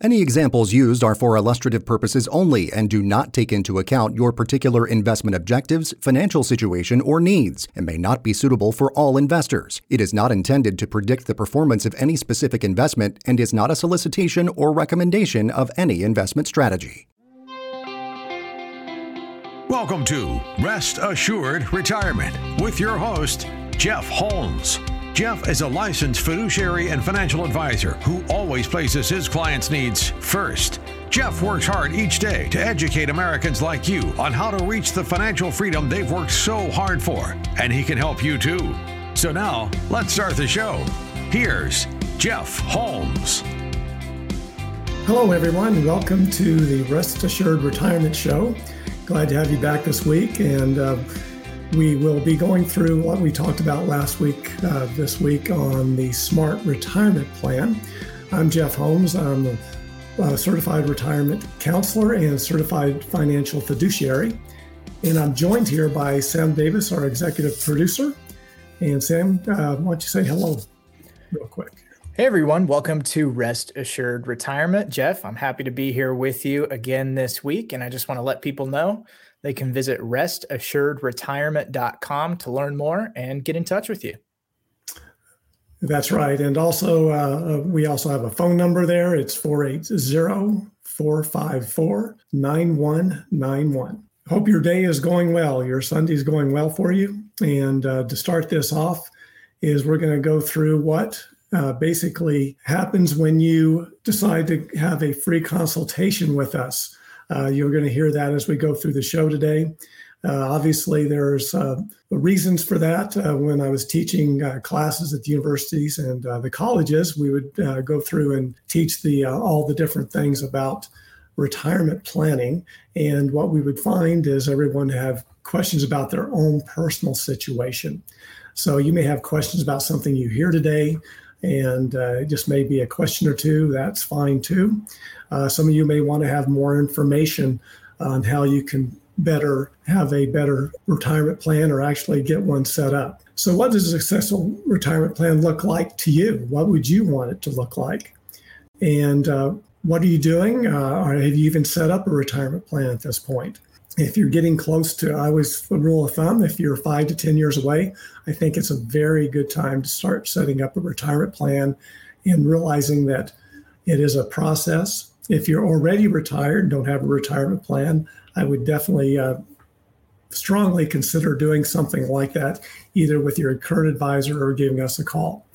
Any examples used are for illustrative purposes only and do not take into account your particular investment objectives, financial situation, or needs, and may not be suitable for all investors. It is not intended to predict the performance of any specific investment and is not a solicitation or recommendation of any investment strategy. Welcome to Rest Assured Retirement with your host, Jeff Holmes. Jeff is a licensed fiduciary and financial advisor who always places his clients' needs first. Jeff works hard each day to educate Americans like you on how to reach the financial freedom they've worked so hard for, and he can help you too. So now, let's start the show. Here's Jeff Holmes. Hello, everyone. Welcome to the Rest Assured Retirement Show. Glad to have you back this week. And uh, we will be going through what we talked about last week, uh, this week on the Smart Retirement Plan. I'm Jeff Holmes. I'm a certified retirement counselor and certified financial fiduciary. And I'm joined here by Sam Davis, our executive producer. And Sam, uh, why don't you say hello real quick? Hey everyone, welcome to Rest Assured Retirement. Jeff, I'm happy to be here with you again this week. And I just want to let people know they can visit restassuredretirement.com to learn more and get in touch with you. That's right. And also, uh, uh we also have a phone number there. It's 480 454 9191. Hope your day is going well. Your Sunday is going well for you. And uh, to start this off, is we're going to go through what uh, basically happens when you decide to have a free consultation with us. Uh, you're going to hear that as we go through the show today. Uh, obviously, there's uh, reasons for that. Uh, when I was teaching uh, classes at the universities and uh, the colleges, we would go through and teach the all the different things about retirement planning. And what we would find is everyone have questions about their own personal situation. So you may have questions about something you hear today, and uh, just maybe a question or two. That's fine too. Uh, some of you may want to have more information on how you can better have a better retirement plan or actually get one set up. So, what does a successful retirement plan look like to you? What would you want it to look like? And uh, what are you doing? Uh, or have you even set up a retirement plan at this point? If you're getting close to, I always a rule of thumb, if you're five to 10 years away, I think it's a very good time to start setting up a retirement plan and realizing that it is a process if you're already retired and don't have a retirement plan, I would definitely uh, strongly consider doing something like that, either with your current advisor or giving us a call.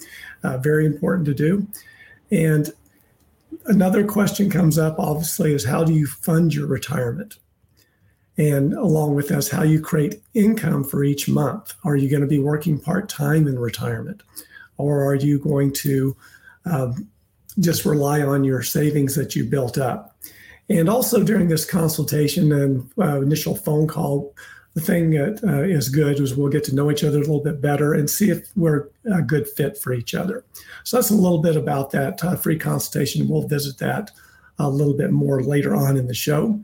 Uh, very important to do. And another question comes up, obviously, is how do you fund your retirement? And along with us, how you create income for each month. Are you going to be working part time in retirement? Or are you going to um, just rely on your savings that you built up. And also during this consultation and uh, initial phone call, the thing that uh, is good is we'll get to know each other a little bit better and see if we're a good fit for each other. So that's a little bit about that uh, free consultation. We'll visit that a little bit more later on in the show.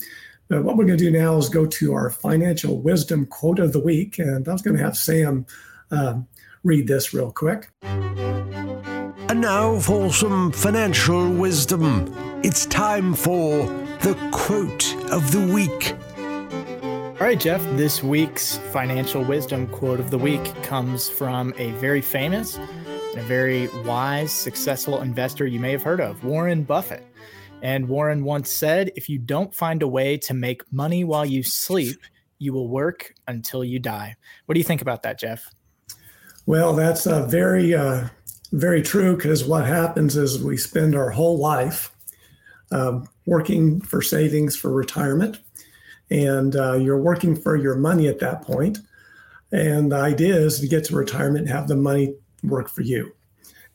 But what we're going to do now is go to our financial wisdom quote of the week. And I was going to have Sam um, read this real quick. And now for some financial wisdom. It's time for the quote of the week. All right, Jeff, this week's financial wisdom quote of the week comes from a very famous and a very wise, successful investor you may have heard of, Warren Buffett. And Warren once said, if you don't find a way to make money while you sleep, you will work until you die. What do you think about that, Jeff? Well, that's a very uh, very true because what happens is we spend our whole life um, working for savings for retirement, and uh, you're working for your money at that point. And the idea is to get to retirement and have the money work for you.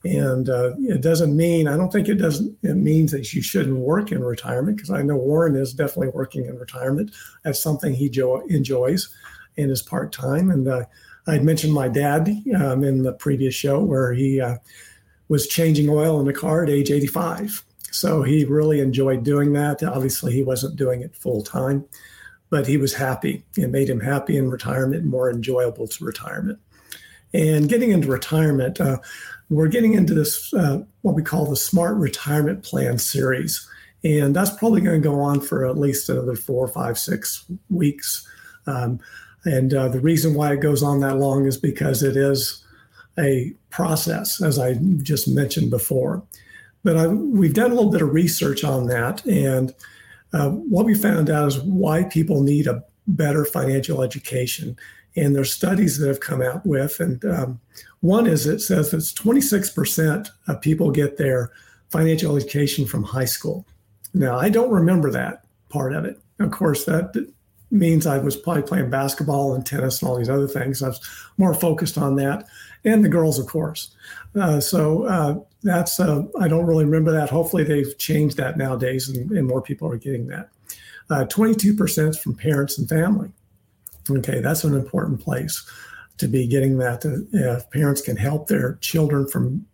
And uh, it doesn't mean, I don't think it doesn't, it means that you shouldn't work in retirement because I know Warren is definitely working in retirement. That's something he jo- enjoys and is part time. And uh, I'd mentioned my dad um, in the previous show where he uh, was changing oil in the car at age 85. So he really enjoyed doing that. Obviously, he wasn't doing it full time, but he was happy. It made him happy in retirement, more enjoyable to retirement. And getting into retirement, uh, we're getting into this, uh, what we call the Smart Retirement Plan series. And that's probably going to go on for at least another four, five, six weeks. Um, and uh, the reason why it goes on that long is because it is a process, as I just mentioned before. But I, we've done a little bit of research on that. And uh, what we found out is why people need a better financial education. And there's studies that have come out with, and um, one is it says that 26% of people get their financial education from high school. Now, I don't remember that part of it. Of course, that means I was probably playing basketball and tennis and all these other things. I was more focused on that, and the girls, of course. Uh, so uh, that's uh, I don't really remember that. Hopefully, they've changed that nowadays, and, and more people are getting that. 22% uh, from parents and family. Okay, that's an important place to be getting that. To, if parents can help their children from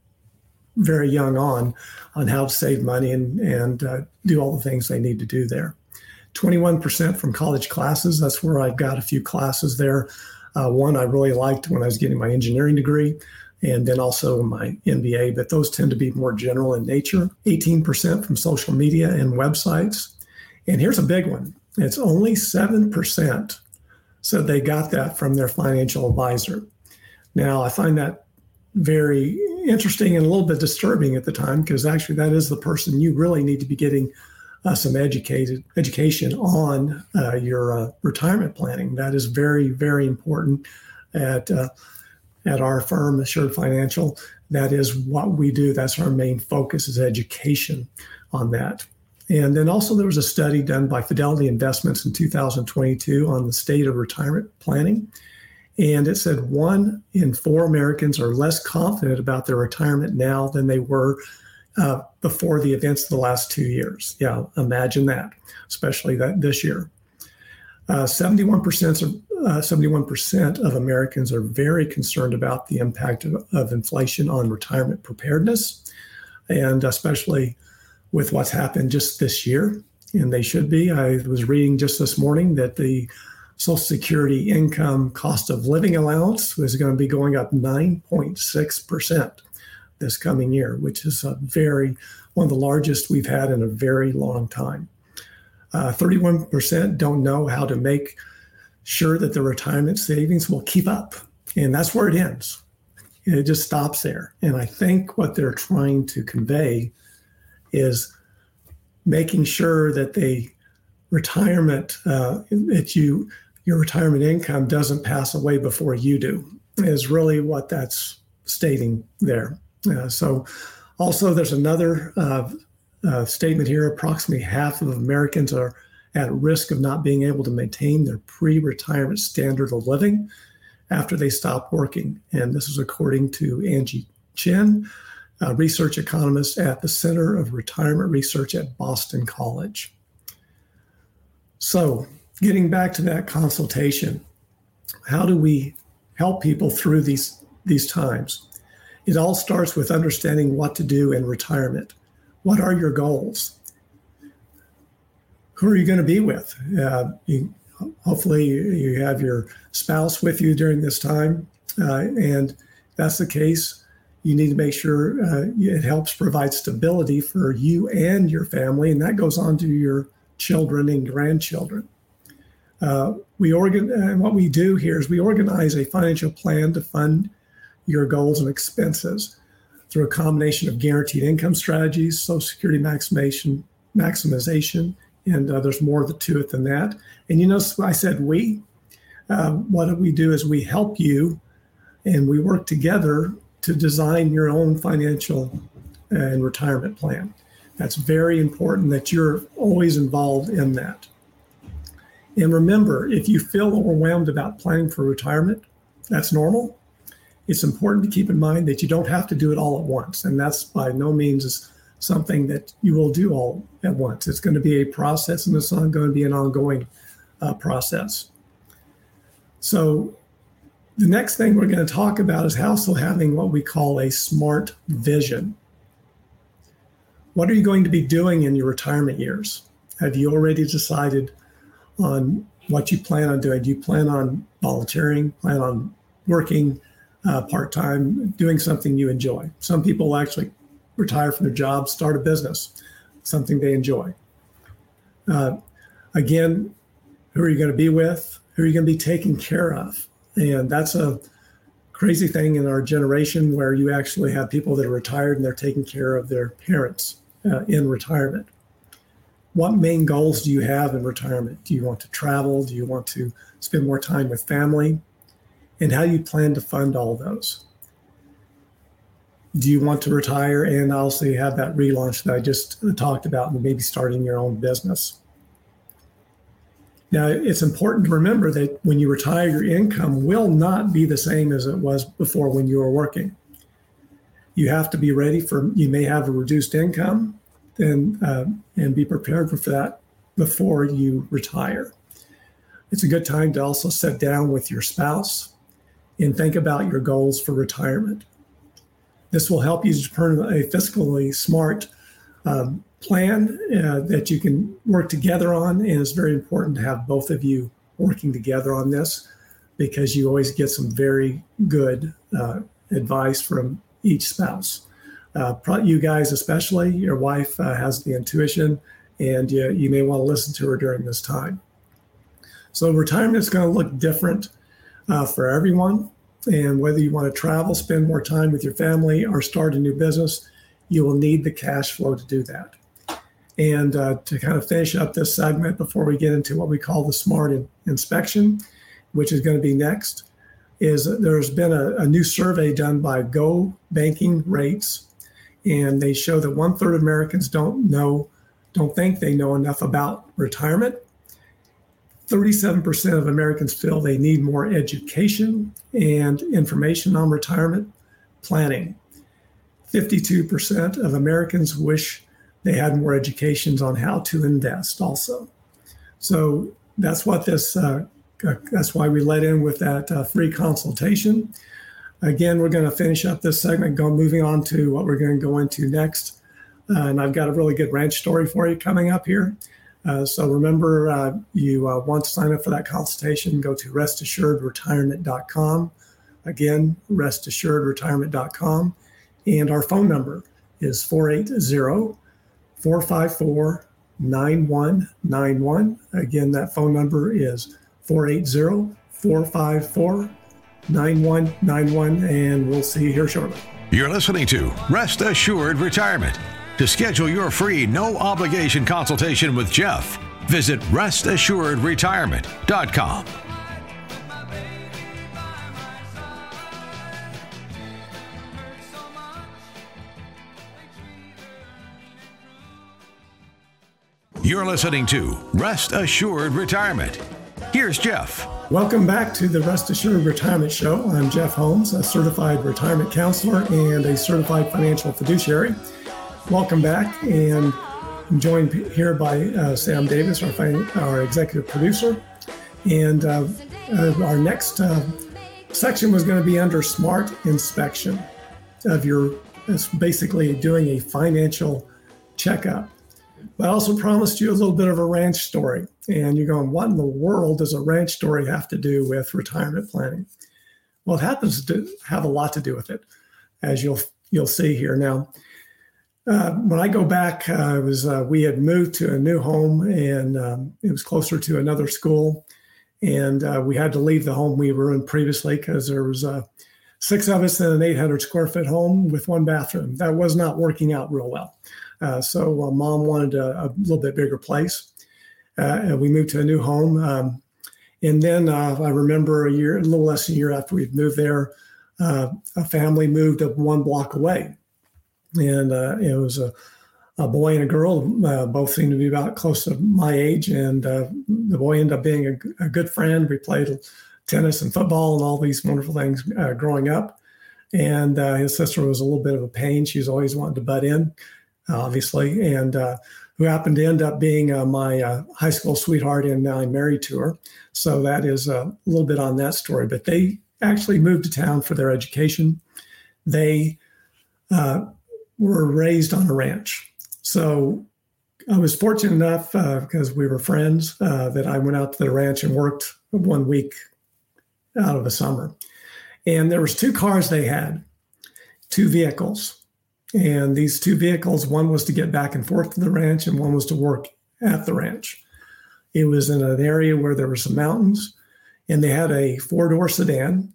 very young on on how to save money and and uh, do all the things they need to do there. 21% from college classes. That's where I've got a few classes there. Uh, one I really liked when I was getting my engineering degree, and then also my MBA, but those tend to be more general in nature. 18% from social media and websites. And here's a big one it's only 7% said they got that from their financial advisor. Now, I find that very interesting and a little bit disturbing at the time because actually that is the person you really need to be getting uh, some educated education on uh, your uh, retirement planning. That is very very important at uh, at our firm, Assured Financial. That is what we do. That's our main focus is education on that. And then also there was a study done by Fidelity Investments in 2022 on the state of retirement planning. And it said one in four Americans are less confident about their retirement now than they were uh, before the events of the last two years. Yeah, imagine that, especially that this year. Uh, 71% of uh, 71% of Americans are very concerned about the impact of, of inflation on retirement preparedness, and especially with what's happened just this year. And they should be. I was reading just this morning that the Social Security income cost of living allowance was going to be going up 9.6% this coming year, which is a very one of the largest we've had in a very long time. Uh, 31% don't know how to make sure that the retirement savings will keep up. And that's where it ends. It just stops there. And I think what they're trying to convey is making sure that the retirement uh, that you your retirement income doesn't pass away before you do is really what that's stating there. Uh, so, also, there's another uh, uh, statement here approximately half of Americans are at risk of not being able to maintain their pre retirement standard of living after they stop working. And this is according to Angie Chen, research economist at the Center of Retirement Research at Boston College. So, getting back to that consultation, how do we help people through these, these times? It all starts with understanding what to do in retirement. What are your goals? Who are you going to be with? Uh, you, hopefully, you have your spouse with you during this time. Uh, and that's the case, you need to make sure uh, it helps provide stability for you and your family. And that goes on to your children and grandchildren. Uh, we organ and what we do here is we organize a financial plan to fund your goals and expenses through a combination of guaranteed income strategies, Social Security maximization, maximization, and uh, there's more to it than that. And you know, I said we. Um, what we do is we help you, and we work together to design your own financial and retirement plan. That's very important that you're always involved in that. And remember, if you feel overwhelmed about planning for retirement, that's normal it's important to keep in mind that you don't have to do it all at once. And that's by no means something that you will do all at once. It's going to be a process and it's going to be an ongoing uh, process. So, the next thing we're going to talk about is also having what we call a smart vision. What are you going to be doing in your retirement years? Have you already decided on what you plan on doing? Do you plan on volunteering, plan on working uh, part time, doing something you enjoy. Some people actually retire from their job, start a business, something they enjoy. Uh, again, who are you going to be with? Who are you going to be taking care of? And that's a crazy thing in our generation where you actually have people that are retired and they're taking care of their parents uh, in retirement. What main goals do you have in retirement? Do you want to travel? Do you want to spend more time with family? And how do you plan to fund all those? Do you want to retire and also have that relaunch that I just talked about and maybe starting your own business? Now, it's important to remember that when you retire, your income will not be the same as it was before when you were working. You have to be ready for, you may have a reduced income and, uh, and be prepared for that before you retire. It's a good time to also sit down with your spouse and think about your goals for retirement. This will help you to determine a fiscally smart um, plan uh, that you can work together on. And it's very important to have both of you working together on this because you always get some very good uh, advice from each spouse. Uh, you guys, especially, your wife uh, has the intuition, and you, you may want to listen to her during this time. So, retirement is going to look different uh, for everyone. And whether you want to travel, spend more time with your family, or start a new business, you will need the cash flow to do that. And uh, to kind of finish up this segment before we get into what we call the smart in- inspection, which is going to be next, is there's been a, a new survey done by Go Banking Rates, and they show that one third of Americans don't know, don't think they know enough about retirement. 37% of Americans feel they need more education and information on retirement planning. 52% of Americans wish they had more educations on how to invest also. So that's what this, uh, uh, that's why we let in with that uh, free consultation. Again, we're going to finish up this segment, go moving on to what we're going to go into next. Uh, and I've got a really good ranch story for you coming up here. Uh, so remember, uh, you want to sign up for that consultation, go to restassuredretirement.com. Again, restassuredretirement.com. And our phone number is 480 454 9191. Again, that phone number is 480 454 9191. And we'll see you here shortly. You're listening to Rest Assured Retirement. To schedule your free, no obligation consultation with Jeff, visit restassuredretirement.com. You're listening to Rest Assured Retirement. Here's Jeff. Welcome back to the Rest Assured Retirement Show. I'm Jeff Holmes, a certified retirement counselor and a certified financial fiduciary. Welcome back, and I'm joined here by uh, Sam Davis, our, fin- our executive producer. And uh, uh, our next uh, section was going to be under smart inspection of your, basically doing a financial checkup. But I also promised you a little bit of a ranch story. And you're going, what in the world does a ranch story have to do with retirement planning? Well, it happens to have a lot to do with it, as you'll you'll see here. Now, uh, when I go back, uh, was uh, we had moved to a new home, and um, it was closer to another school, and uh, we had to leave the home we were in previously because there was uh, six of us in an 800 square foot home with one bathroom. That was not working out real well. Uh, so uh, mom wanted a, a, little bit bigger place. Uh, and we moved to a new home. Um, and then uh, I remember a year, a little less than a year after we'd moved there, uh, a family moved up one block away. And it was a, a boy and a girl, both seemed to be about close to my age. And the boy ended up being a, a, good friend. We played tennis and football and all these wonderful things growing up. And his sister was a little bit of a pain. She was always wanting to butt in obviously, and uh, who happened to end up being uh, my uh, high school sweetheart, and now I'm married to her. So that is a little bit on that story. But they actually moved to town for their education. They uh, were raised on a ranch. So I was fortunate enough because uh, we were friends uh, that I went out to the ranch and worked one week out of the summer. And there was two cars they had, two vehicles and these two vehicles, one was to get back and forth to the ranch, and one was to work at the ranch. It was in an area where there were some mountains, and they had a four door sedan.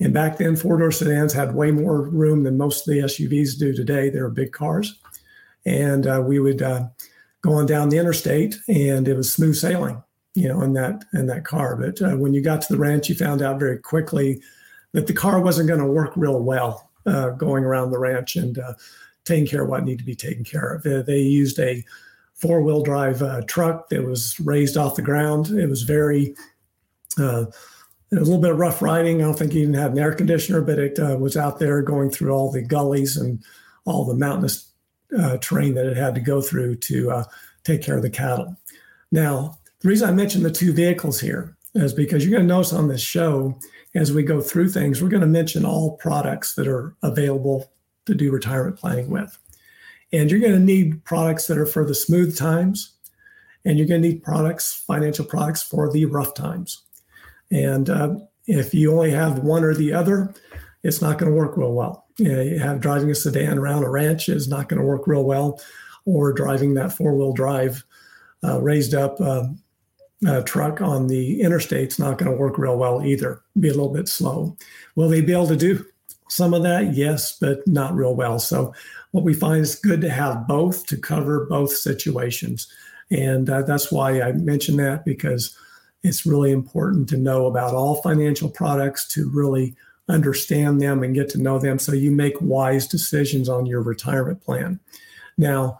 And back then, four door sedans had way more room than most of the SUVs do today. They're big cars. And uh, we would uh, go on down the interstate, and it was smooth sailing, you know, in that in that car. But uh, when you got to the ranch, you found out very quickly that the car wasn't going to work real well uh, going around the ranch and uh, taking care of what needed to be taken care of. they used a four wheel drive uh, truck that was raised off the ground. It was very, uh, it was a little bit of rough riding. I don't think it even had an air conditioner, but it uh, was out there going through all the gullies and all the mountainous uh, terrain that it had to go through to uh, take care of the cattle. Now, the reason I mentioned the two vehicles here is because you're going to notice on this show, as we go through things, we're going to mention all products that are available to do retirement planning with. And you're going to need products that are for the smooth times, and you're going to need products, financial products for the rough times. And uh, if you only have one or the other, it's not going to work real well. You, know, you have driving a sedan around a ranch is not going to work real well, or driving that four wheel drive uh, raised up uh, uh, truck on the interstate's not going to work real well either. Be a little bit slow. Will they be able to do some of that? Yes, but not real well. So what we find is good to have both to cover both situations. And uh, that's why I mention that because it's really important to know about all financial products to really understand them and get to know them so you make wise decisions on your retirement plan. Now,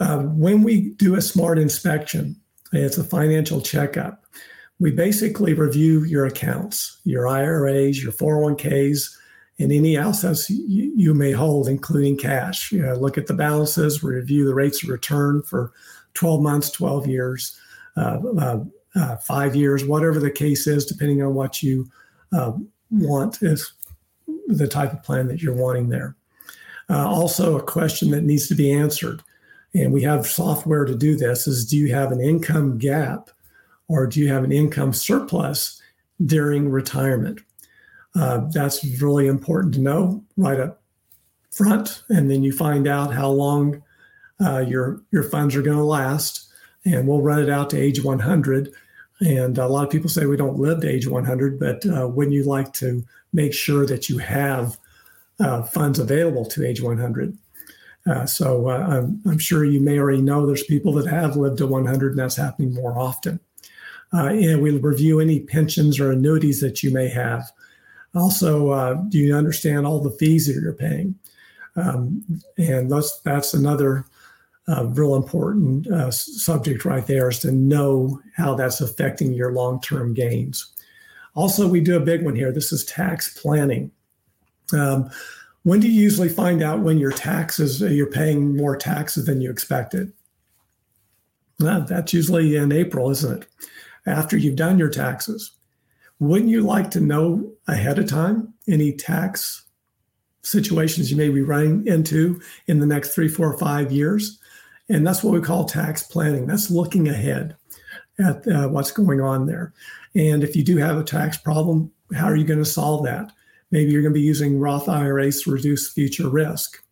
uh, when we do a smart inspection, it's a financial checkup. We basically review your accounts, your IRAs, your 401ks, and any assets you, may hold, including cash. You know, look at the balances, review the rates of return for 12 months, 12 years, uh, uh, uh, five years, whatever the case is, depending on what you uh, want is the type of plan that you're wanting there. Uh, also, a question that needs to be answered, and we have software to do this, is do you have an income gap or do you have an income surplus during retirement? Uh, that's really important to know right up front, and then you find out how long uh, your your funds are going to last, and we'll run it out to age 100. And a lot of people say we don't live to age 100, but uh, when you like to make sure that you have uh, funds available to age 100. Uh, so uh, I'm, I'm, sure you may already know there's people that have lived to 100, and that's happening more often. and we'll review any pensions or annuities that you may have. Also, uh, do you understand all the fees that you're paying? Um, and that's that's another uh, real important uh, subject right there is to know how that's affecting your long-term gains. Also, we do a big one here. This is tax planning. Um, when do you usually find out when your taxes you're paying more taxes than you expected? Well, that's usually in April, isn't it? After you've done your taxes. Wouldn't you like to know ahead of time any tax situations you may be running into in the next three, four, five years? And that's what we call tax planning. That's looking ahead at uh, what's going on there. And if you do have a tax problem, how are you going to solve that? Maybe you're going to be using Roth IRAs to reduce future risk.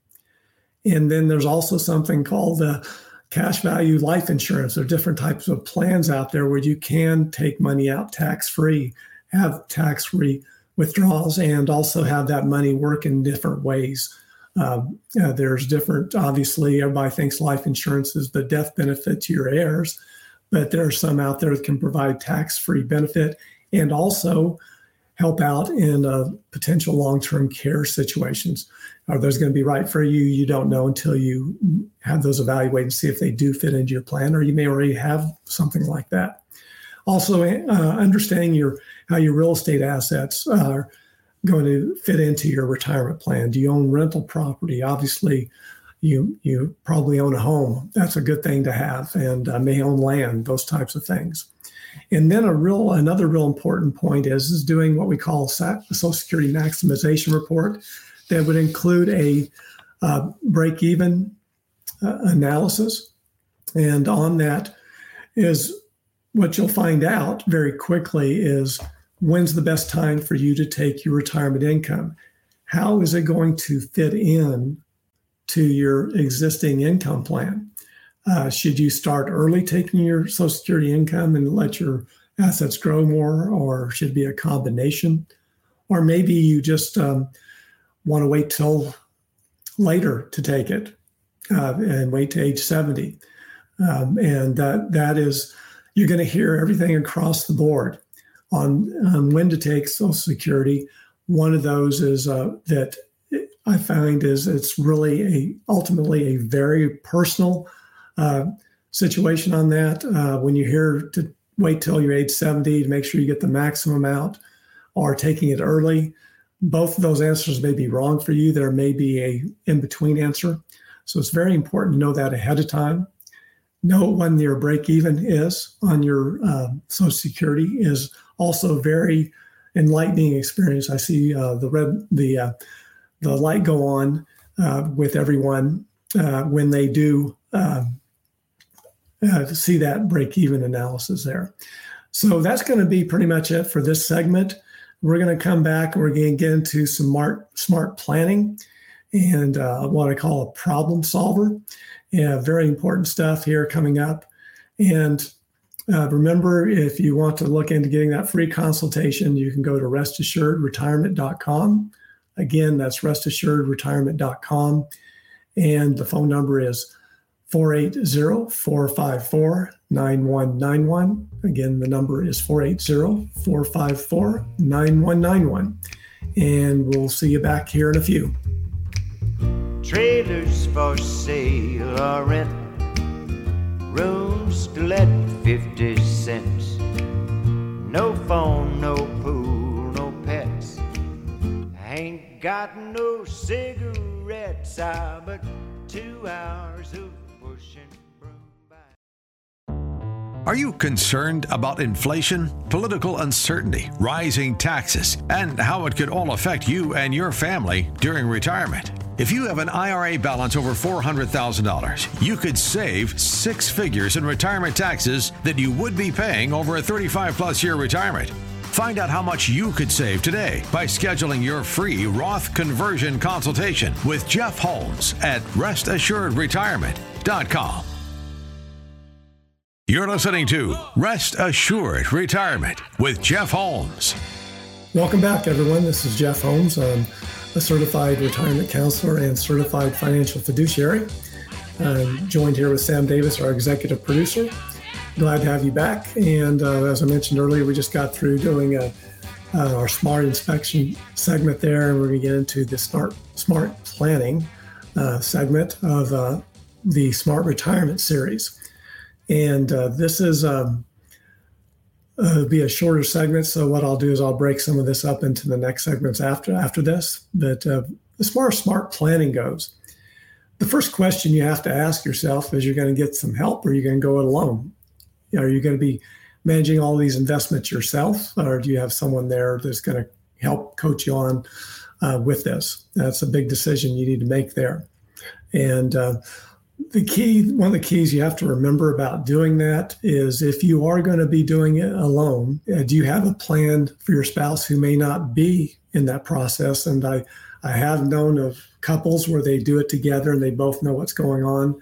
And then there's also something called uh, cash value life insurance. There are different types of plans out there where you can take money out tax free have tax free withdrawals and also have that money work in different ways. Uh, uh, there's different, obviously, everybody thinks life insurance is the death benefit to your heirs, but there are some out there that can provide tax free benefit and also help out in uh, potential long term care situations. Are those going to be right for you? You don't know until you have those evaluated and see if they do fit into your plan, or you may already have something like that. Also, uh, understanding your how your real estate assets are going to fit into your retirement plan. Do you own rental property? Obviously, you you probably own a home. That's a good thing to have, and uh, may own land. Those types of things. And then a real another real important point is is doing what we call a Social Security maximization report that would include a uh, break even uh, analysis, and on that is what you'll find out very quickly is when's the best time for you to take your retirement income? How is it going to fit in to your existing income plan? Uh, should you start early taking your Social Security income and let your assets grow more, or should it be a combination? Or maybe you just um, want to wait till later to take it uh, and wait to age 70. Um, and that, that is, you're going to hear everything across the board on, when to take Social Security. One of those is uh, that I find is it's really a ultimately a very personal uh, situation on that. Uh, when you're here to wait till you're age 70 to make sure you get the maximum out, or taking it early, both of those answers may be wrong for you. There may be a in between answer. So it's very important to know that ahead of time. Know when your break even is on your uh, Social Security is also very enlightening experience. I see uh, the red the uh, the light go on uh, with everyone uh, when they do uh, see that break even analysis there. So that's going to be pretty much it for this segment. We're going to come back and we're going to get into some smart, smart planning and uh, what I call a problem solver. Yeah, very important stuff here coming up. And uh, remember, if you want to look into getting that free consultation, you can go to restassuredretirement.com. Again, that's restassuredretirement.com. And the phone number is 480 454 9191. Again, the number is 480 454 9191. And we'll see you back here in a few. Trailers for sale or rent, rooms to let 50 cents. No phone, no pool, no pets. ain't got no cigarettes, ah, but two hours of Are you concerned about inflation, political uncertainty, rising taxes, and how it could all affect you and your family during retirement? If you have an IRA balance over $400,000, you could save six figures in retirement taxes that you would be paying over a 35 plus year retirement. Find out how much you could save today by scheduling your free Roth conversion consultation with Jeff Holmes at restassuredretirement.com. You're listening to Rest Assured Retirement with Jeff Holmes. Welcome back, everyone. This is Jeff Holmes. I'm a certified retirement counselor and certified financial fiduciary. I'm joined here with Sam Davis, our executive producer. Glad to have you back. And uh, as I mentioned earlier, we just got through doing a, uh, our smart inspection segment there, and we're going to get into the smart smart planning uh, segment of uh, the Smart Retirement series. And uh, this is um, uh, be a shorter segment. So what I'll do is I'll break some of this up into the next segments after after this. But uh, as far as smart planning goes, the first question you have to ask yourself is: You're going to get some help, or you're going to go it alone? Are you going to be managing all these investments yourself, or do you have someone there that's going to help coach you on uh, with this? That's a big decision you need to make there. And uh, the key, one of the keys you have to remember about doing that is if you are going to be doing it alone, uh, do you have a plan for your spouse who may not be in that process? And I, I have known of couples where they do it together and they both know what's going on.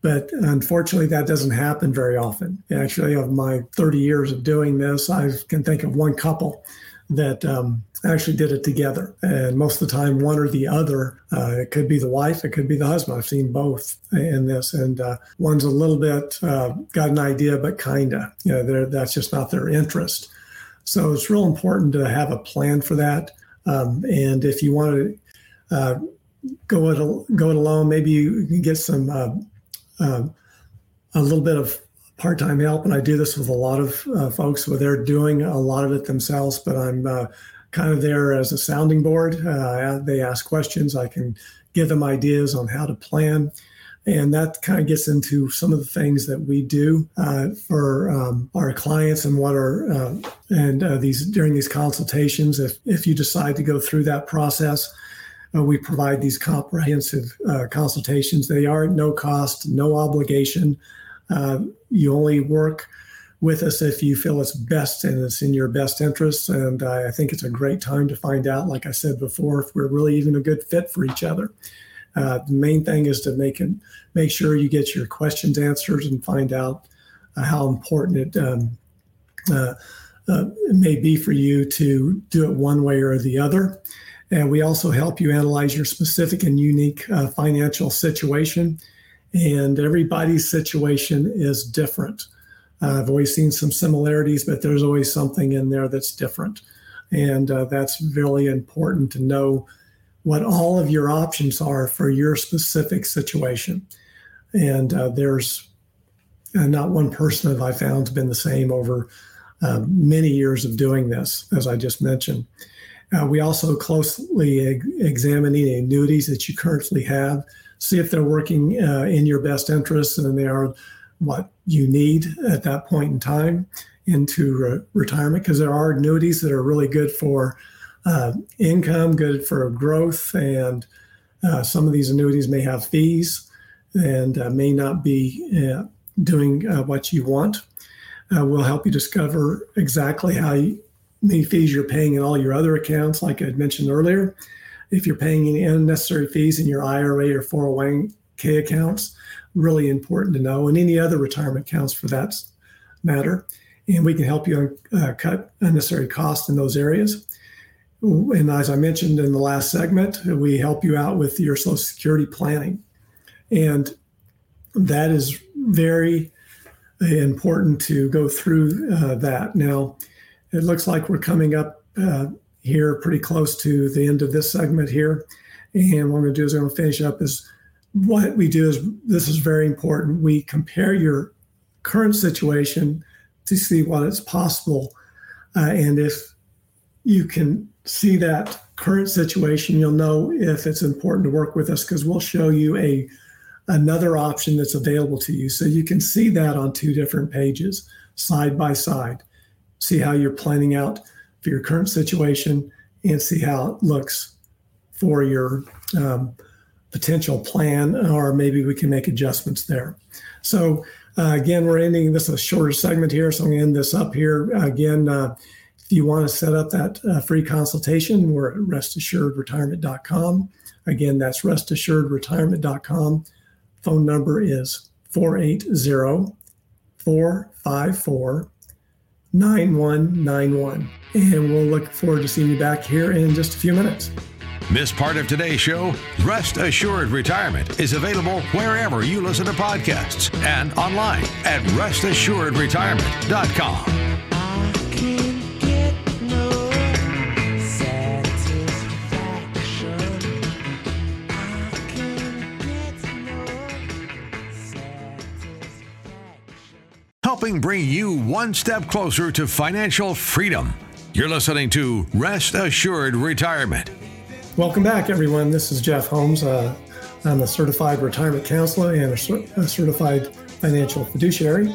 But unfortunately, that doesn't happen very often. Actually, of my 30 years of doing this, I can think of one couple that um, actually did it together. And most of the time, one or the other, uh, it could be the wife, it could be the husband. I've seen both in this. And uh, one's a little bit uh, got an idea, but kinda, you know, that's just not their interest. So it's real important to have a plan for that. Um, and if you want to uh, go it go it alone, maybe you can get some uh, uh, a little bit of part-time help and i do this with a lot of uh, folks where they're doing a lot of it themselves but i'm uh, kind of there as a sounding board uh, they ask questions i can give them ideas on how to plan and that kind of gets into some of the things that we do uh, for um, our clients and what are uh, and uh, these during these consultations if if you decide to go through that process uh, we provide these comprehensive uh, consultations. They are no cost, no obligation. Uh, you only work with us if you feel it's best and it's in your best interest. And I think it's a great time to find out, like I said before, if we're really even a good fit for each other. Uh, the main thing is to make make sure you get your questions answered and find out uh, how important it, um, uh, uh, it may be for you to do it one way or the other. And we also help you analyze your specific and unique uh, financial situation. And everybody's situation is different. Uh, I've always seen some similarities, but there's always something in there that's different. And uh, that's really important to know what all of your options are for your specific situation. And uh, there's uh, not one person that I found has been the same over uh, many years of doing this, as I just mentioned. Uh, we also closely examine any annuities that you currently have, see if they're working uh, in your best interest and they are what you need at that point in time into re- retirement, because there are annuities that are really good for uh, income, good for growth, and uh, some of these annuities may have fees and uh, may not be uh, doing what you want. we'll help you discover exactly how you, many fees you're paying in all your other accounts, like I mentioned earlier. If you're paying any unnecessary fees in your IRA or 401k accounts, really important to know, and any other retirement accounts for that matter. And we can help you uh, cut unnecessary costs in those areas. And as I mentioned in the last segment, we help you out with your Social Security planning. And that is very important to go through uh, that. Now, it looks like we're coming up uh, here pretty close to the end of this segment here. And what I'm going to do is I'm going to finish up is what we do is this is very important. We compare your current situation to see what is possible. Uh, and if you can see that current situation, you'll know if it's important to work with us because we'll show you a another option that's available to you. So you can see that on two different pages, side by side see how you're planning out for your current situation and see how it looks for your um, potential plan, or maybe we can make adjustments there. So, uh, again, we're ending this a shorter segment here, so I'm going to end this up here. Again, uh, if you want to set up that uh, free consultation, we're at restassuredretirement.com. Again, that's restassuredretirement.com. Phone number is 480 454 9191. And we'll look forward to seeing you back here in just a few minutes. This part of today's show, Rest Assured Retirement, is available wherever you listen to podcasts and online at restassuredretirement.com. helping bring you one step closer to financial freedom. You're listening to Rest Assured Retirement. Welcome back, everyone. This is Jeff Holmes. Uh, I'm a certified retirement counselor and a, a certified financial fiduciary.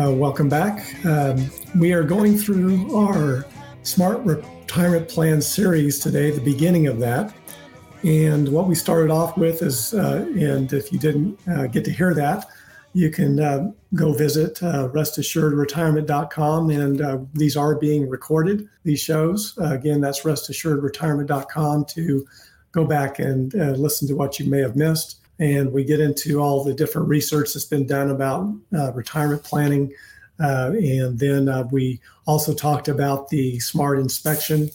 Uh, welcome back. Um, we are going through our Smart Retirement Plan series today, the beginning of that. And what we started off with is, uh, and if you didn't uh, get to hear that, you can uh, go visit uh, restassuredretirement.com and uh, these are being recorded these shows. Uh, again that's restassuredretirement.com to go back and uh, listen to what you may have missed. And we get into all the different research that's been done about uh, retirement planning. And then we also talked about the smart inspection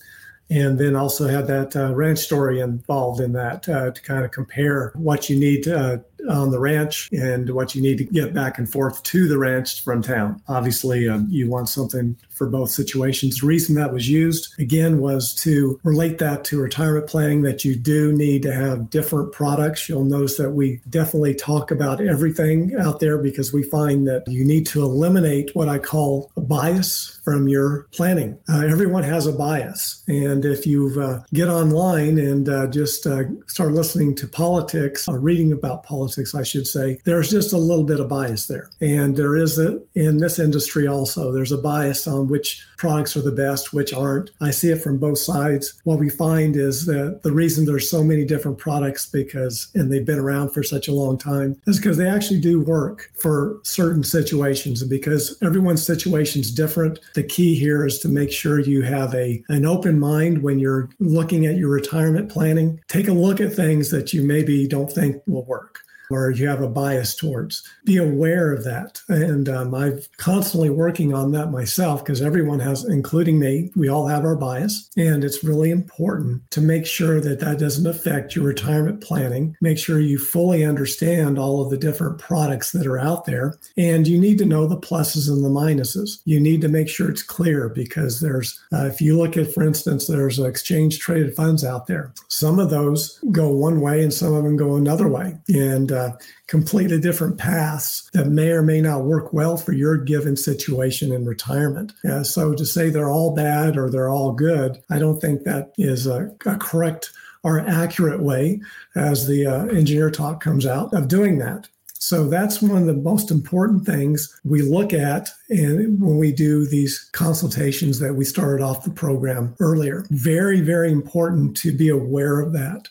and then also had that uh, ranch story involved in that uh, to kind of compare what you need uh, on the ranch and what you need to get back and forth to the ranch from town. Obviously, um, you want something for both situations. The reason that was used, again, was to relate that to retirement planning that you do need to have different products. You'll notice that we definitely talk about everything out there because we find that you need to eliminate what I call a bias from your planning. Uh, everyone has a bias. And if you uh, get online and uh, just uh, start listening to politics or reading about politics, politics, I should say, there's just a little bit of bias there. And there is a, in this industry also, there's a bias on which products are the best, which aren't. I see it from both sides. What we find is that the reason there's so many different products because, and they've been around for such a long time, is because they actually do work for certain situations. And because everyone's situation is different, the key here is to make sure you have a an open mind when you're looking at your retirement planning. Take a look at things that you maybe don't think will work or you have a bias towards. Be aware of that. And um, I'm constantly working on that myself because everyone has, including me, we all have our bias. And it's really important to make sure that that doesn't affect your retirement planning. Make sure you fully understand all of the different products that are out there. And you need to know the pluses and the minuses. You need to make sure it's clear because there's, uh, if you look at, for instance, there's exchange traded funds out there. Some of those go one way and some of them go another way. And uh, completely different paths that may or may not work well for your given situation in retirement. Yeah, so to say they're all bad or they're all good, I don't think that is a, a correct or accurate way, as the uh, engineer talk comes out, of doing that. So that's one of the most important things we look at and when we do these consultations that we started off the program earlier. Very, very important to be aware of that.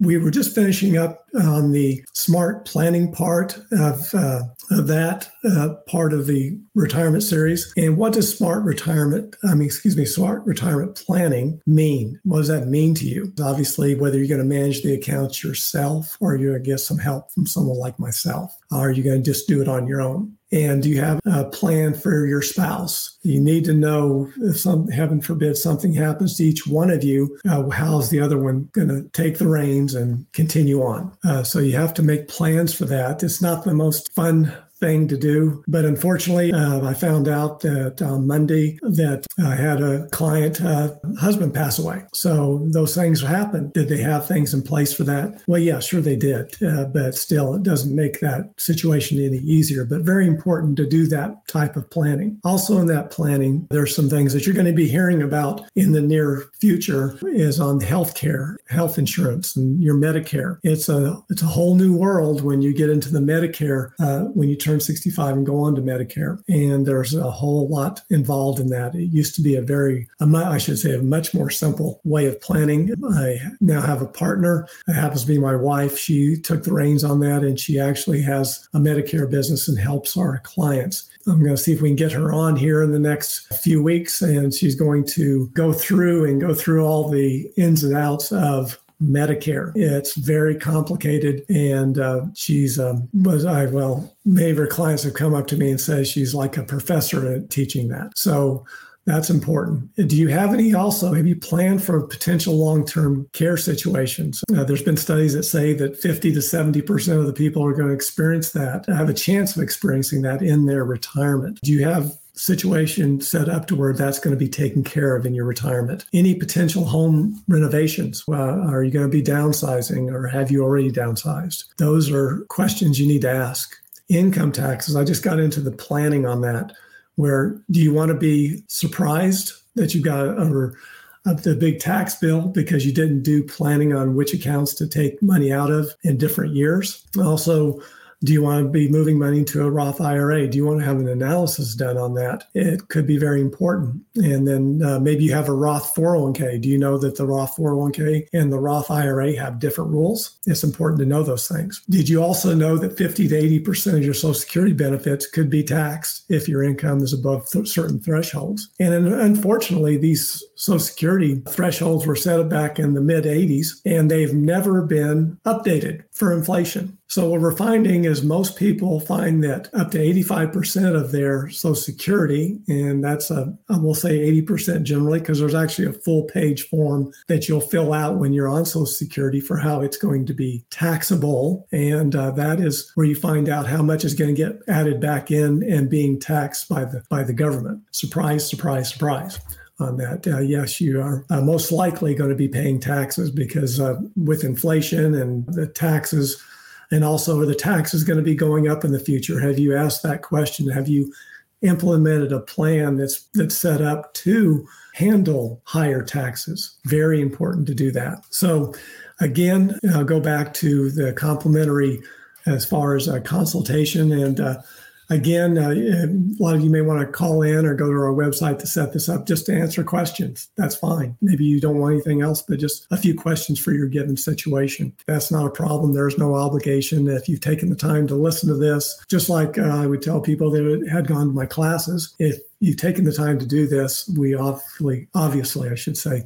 We were just finishing up on the smart planning part of, uh, of that uh, part of the retirement series. And what does smart retirement, I mean, excuse me, smart retirement planning mean? What does that mean to you? Obviously, whether you're going to manage the accounts yourself or you're going to get some help from someone like myself, or are you going to just do it on your own? And you have a plan for your spouse. You need to know if some, heaven forbid, something happens to each one of you, uh, how's the other one going to take the reins and continue on? Uh, so you have to make plans for that. It's not the most fun thing to do. But unfortunately, uh, I found out that on Monday that I had a client uh, husband pass away. So those things happen. Did they have things in place for that? Well, yeah, sure they did. Uh, but still, it doesn't make that situation any easier. But very important to do that type of planning. Also, in that planning, there's some things that you're going to be hearing about in the near future is on healthcare, health insurance, and your Medicare. It's a it's a whole new world when you get into the Medicare uh, when you turn 65 and go on to Medicare. And there's a whole lot involved in that. It used to be a very, I should say, a much more simple way of planning. I now have a partner. It happens to be my wife. She took the reins on that and she actually has a Medicare business and helps our clients. I'm going to see if we can get her on here in the next few weeks, and she's going to go through and go through all the ins and outs of Medicare. It's very complicated, and uh, she's um, was I well, many of her clients have come up to me and say she's like a professor at teaching that. So that's important. Do you have any also? Have you planned for potential long term care situations? Uh, there's been studies that say that 50 to 70% of the people are going to experience that, have a chance of experiencing that in their retirement. Do you have situation set up to where that's going to be taken care of in your retirement. Any potential home renovations? Uh, are you going to be downsizing or have you already downsized? Those are questions you need to ask. Income taxes, I just got into the planning on that. Where do you want to be surprised that you got a, the big tax bill because you didn't do planning on which accounts to take money out of in different years? Also, do you want to be moving money to a Roth IRA? Do you want to have an analysis done on that? It could be very important. And then uh, maybe you have a Roth 401k. Do you know that the Roth 401k and the Roth IRA have different rules? It's important to know those things. Did you also know that 50 to 80% of your Social Security benefits could be taxed if your income is above th- certain thresholds? And unfortunately, these Social Security thresholds were set back in the mid 80s and they've never been updated for inflation. So, what we're finding is most people find that up to 85% of their Social Security, and that's a, I will say 80% generally, because there's actually a full page form that you'll fill out when you're on Social Security for how it's going to be taxable. And uh, that is where you find out how much is going to get added back in and being taxed by the, by the government. Surprise, surprise, surprise on that. Uh, yes, you are uh, most likely going to be paying taxes because uh, with inflation and the taxes, and also are the tax is going to be going up in the future. Have you asked that question? Have you implemented a plan that's that's set up to handle higher taxes? Very important to do that. So, again, I'll go back to the complimentary as far as a consultation. And uh, Again, uh, a lot of you may want to call in or go to our website to set this up just to answer questions. That's fine. Maybe you don't want anything else, but just a few questions for your given situation. That's not a problem. There's no obligation. If you've taken the time to listen to this, just like uh, I would tell people that had gone to my classes, if you've taken the time to do this, we obviously, obviously, I should say,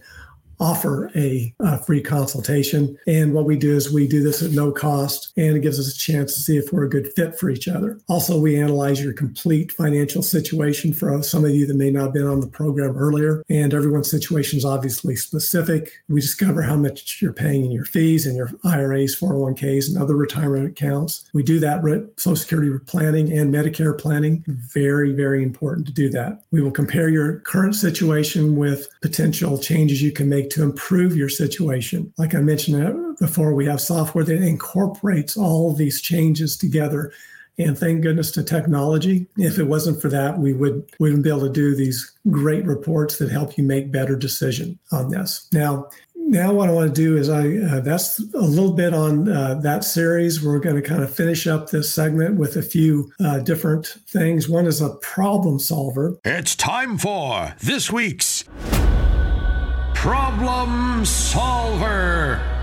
offer a, a, free consultation. And what we do is we do this at no cost and it gives us a chance to see if we're a good fit for each other. Also, we analyze your complete financial situation for some of you that may not have been on the program earlier. And everyone's situation is obviously specific. We discover how much you're paying in your fees and your IRAs, 401ks, and other retirement accounts. We do that with Social Security planning and Medicare planning. Very, very important to do that. We will compare your current situation with potential changes you can make to improve your situation. Like I mentioned before, we have software that incorporates all these changes together. And thank goodness to technology. If it wasn't for that, we would wouldn't be able to do these great reports that help you make better decision on this. Now, now what I want to do is I uh, that's a little bit on uh, that series. We're going to kind of finish up this segment with a few uh, different things. One is a problem solver. It's time for this week's Problem Solver.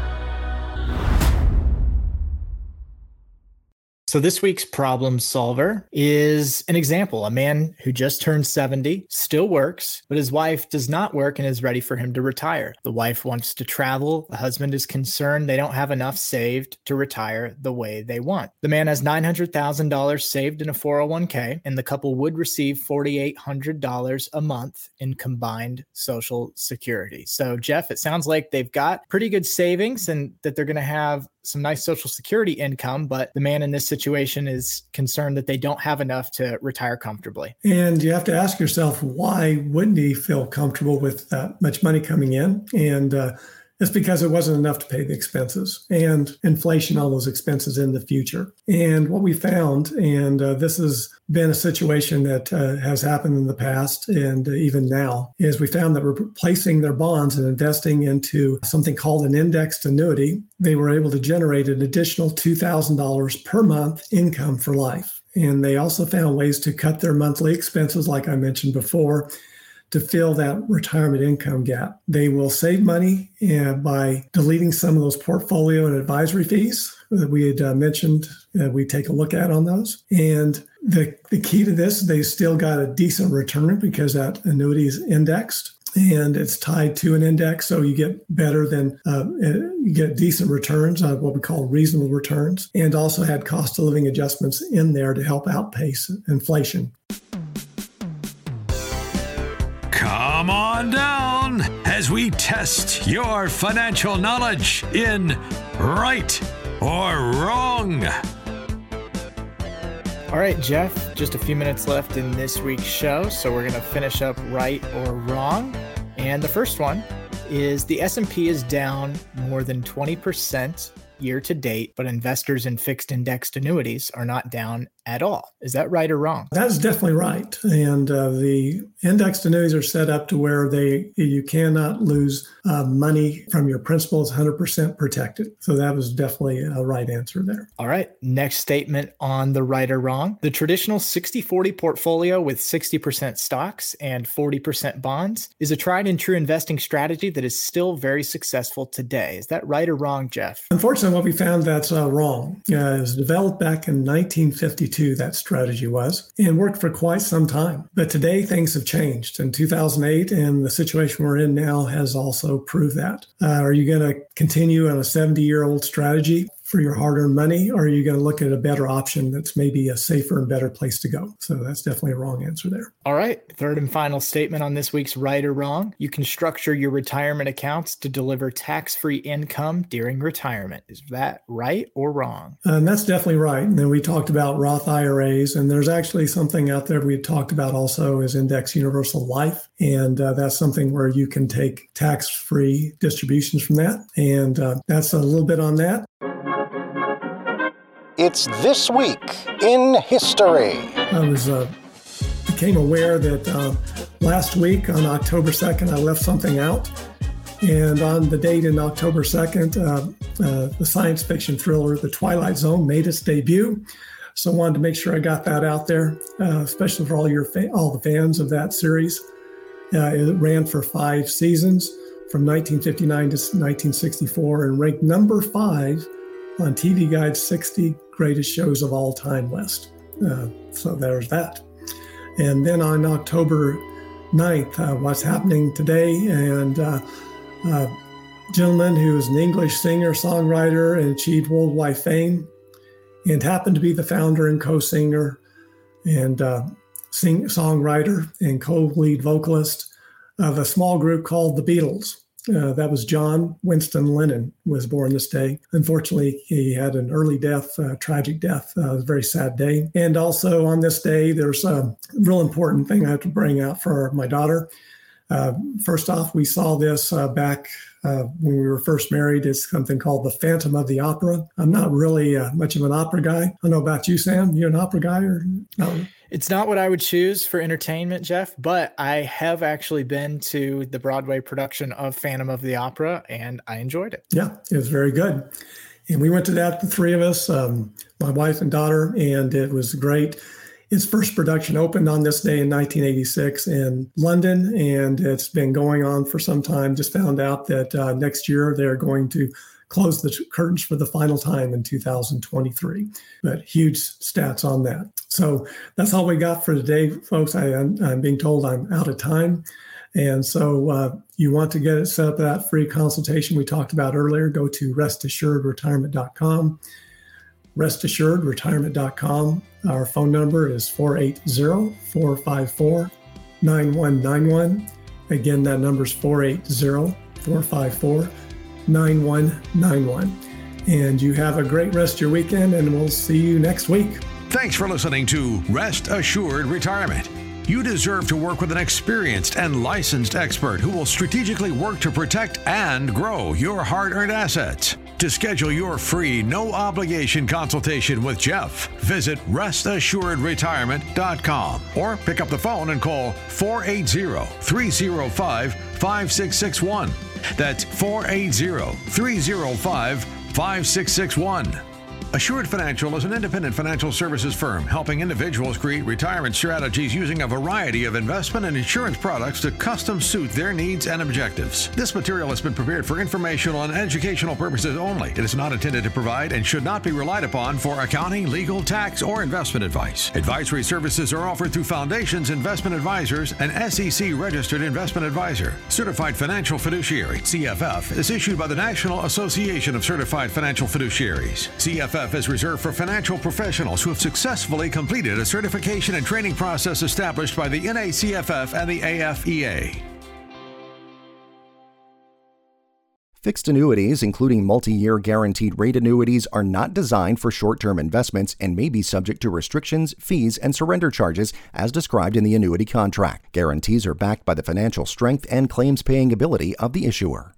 So, this week's problem solver is an example a man who just turned 70, still works, but his wife does not work and is ready for him to retire. The wife wants to travel. The husband is concerned they don't have enough saved to retire the way they want. The man has $900,000 saved in a 401k, and the couple would receive $4,800 a month in combined Social Security. So, Jeff, it sounds like they've got pretty good savings and that they're going to have some nice social security income, but the man in this situation is concerned that they don't have enough to retire comfortably. And you have to ask yourself, why wouldn't he feel comfortable with that much money coming in? And uh, it's because it wasn't enough to pay the expenses and inflation on those expenses in the future. And what we found, and uh, this has been a situation that uh, has happened in the past and uh, even now, is we found that replacing their bonds and investing into something called an indexed annuity, they were able to generate an additional $2,000 per month income for life. And they also found ways to cut their monthly expenses, like I mentioned before, to fill that retirement income gap. They will save money uh, by deleting some of those portfolio and advisory fees that we had uh, mentioned. Uh, we take a look at on those. And the, the key to this, they still got a decent return because that annuity is indexed and it's tied to an index, so you get better than uh, you get decent returns, uh, what we call reasonable returns, and also had cost of living adjustments in there to help outpace inflation. Come on down as we test your financial knowledge in right or wrong. All right, Jeff, just a few minutes left in this week's show, so we're going to finish up right or wrong. And the first one is the S&P is down more than 20% year to date, but investors in fixed indexed annuities are not down at all. Is that right or wrong? That's definitely right. And uh, the indexed annuities are set up to where they you cannot lose uh, money from your principal. 100% protected. So that was definitely a right answer there. All right. Next statement on the right or wrong. The traditional 60 40 portfolio with 60% stocks and 40% bonds is a tried and true investing strategy that is still very successful today. Is that right or wrong, Jeff? Unfortunately, what we found that's uh, wrong. Uh, it was developed back in 1952 that strategy was, and worked for quite some time. But today things have changed in 2008, and the situation we're in now has also proved that. Uh, are you going to continue on a 70 year old strategy? For your hard earned money, or are you going to look at a better option that's maybe a safer and better place to go? So that's definitely a wrong answer there. All right. Third and final statement on this week's right or wrong. You can structure your retirement accounts to deliver tax free income during retirement. Is that right or wrong? And that's definitely right. And then we talked about Roth IRAs, and there's actually something out there we talked about also is Index Universal Life. And uh, that's something where you can take tax free distributions from that. And uh, that's a little bit on that. It's This Week in History. I was uh, became aware that uh, last week on October 2nd, I left something out. And on the date in October 2nd, uh, uh, the science fiction thriller The Twilight Zone made its debut. So I wanted to make sure I got that out there, uh, especially for all your fa- all the fans of that series. Uh, it ran for five seasons from 1959 to 1964 and ranked number five on TV Guide's 60 greatest shows of all time list. Uh, so there's that. And then on October 9th, uh, what's happening today, and uh, uh gentleman who is an English singer, songwriter, and achieved worldwide fame, and happened to be the founder and co singer and uh, sing, songwriter and co lead vocalist of a small group called the Beatles. Uh, that was John Winston Lennon was born this day. Unfortunately, he had an early death, uh, tragic death. Uh, it was a very sad day. And also on this day, there's a real important thing I have to bring out for my daughter. Uh, first off, we saw this uh, back uh, when we were first married. It's something called The Phantom of the Opera. I'm not really uh, much of an opera guy. I don't know about you, Sam. You're an opera guy or no? It's not what I would choose for entertainment, Jeff, but I have actually been to the Broadway production of Phantom of the Opera and I enjoyed it. Yeah, it was very good. And we went to that, the three of us, um, my wife and daughter, and it was great. Its first production opened on this day in 1986 in London, and it's been going on for some time. Just found out that uh, next year they're going to close the curtains for the final time in 2023. But huge stats on that. So that's all we got for today, folks. I, am being told I'm out of time. And so uh, you want to get it set up that free consultation we talked about earlier, go to restassuredretirement.com restassuredretirement.com. Our phone number is 480 454 9191. Again, that number is 480 454 9191. And you have a great rest of your weekend, and we'll see you next week. Thanks for listening to Rest Assured Retirement. You deserve to work with an experienced and licensed expert who will strategically work to protect and grow your hard earned assets. To schedule your free, no obligation consultation with Jeff, visit restassuredretirement.com or pick up the phone and call 480 305 5661. That's 480 305 5661. Assured Financial is an independent financial services firm helping individuals create retirement strategies using a variety of investment and insurance products to custom suit their needs and objectives. This material has been prepared for informational and educational purposes only. It is not intended to provide and should not be relied upon for accounting, legal, tax, or investment advice. Advisory services are offered through Foundations Investment Advisors, an SEC registered investment advisor. Certified Financial Fiduciary, CFF, is issued by the National Association of Certified Financial Fiduciaries. CFF CFF is reserved for financial professionals who have successfully completed a certification and training process established by the NACFF and the AFEA. Fixed annuities, including multi year guaranteed rate annuities, are not designed for short term investments and may be subject to restrictions, fees, and surrender charges as described in the annuity contract. Guarantees are backed by the financial strength and claims paying ability of the issuer.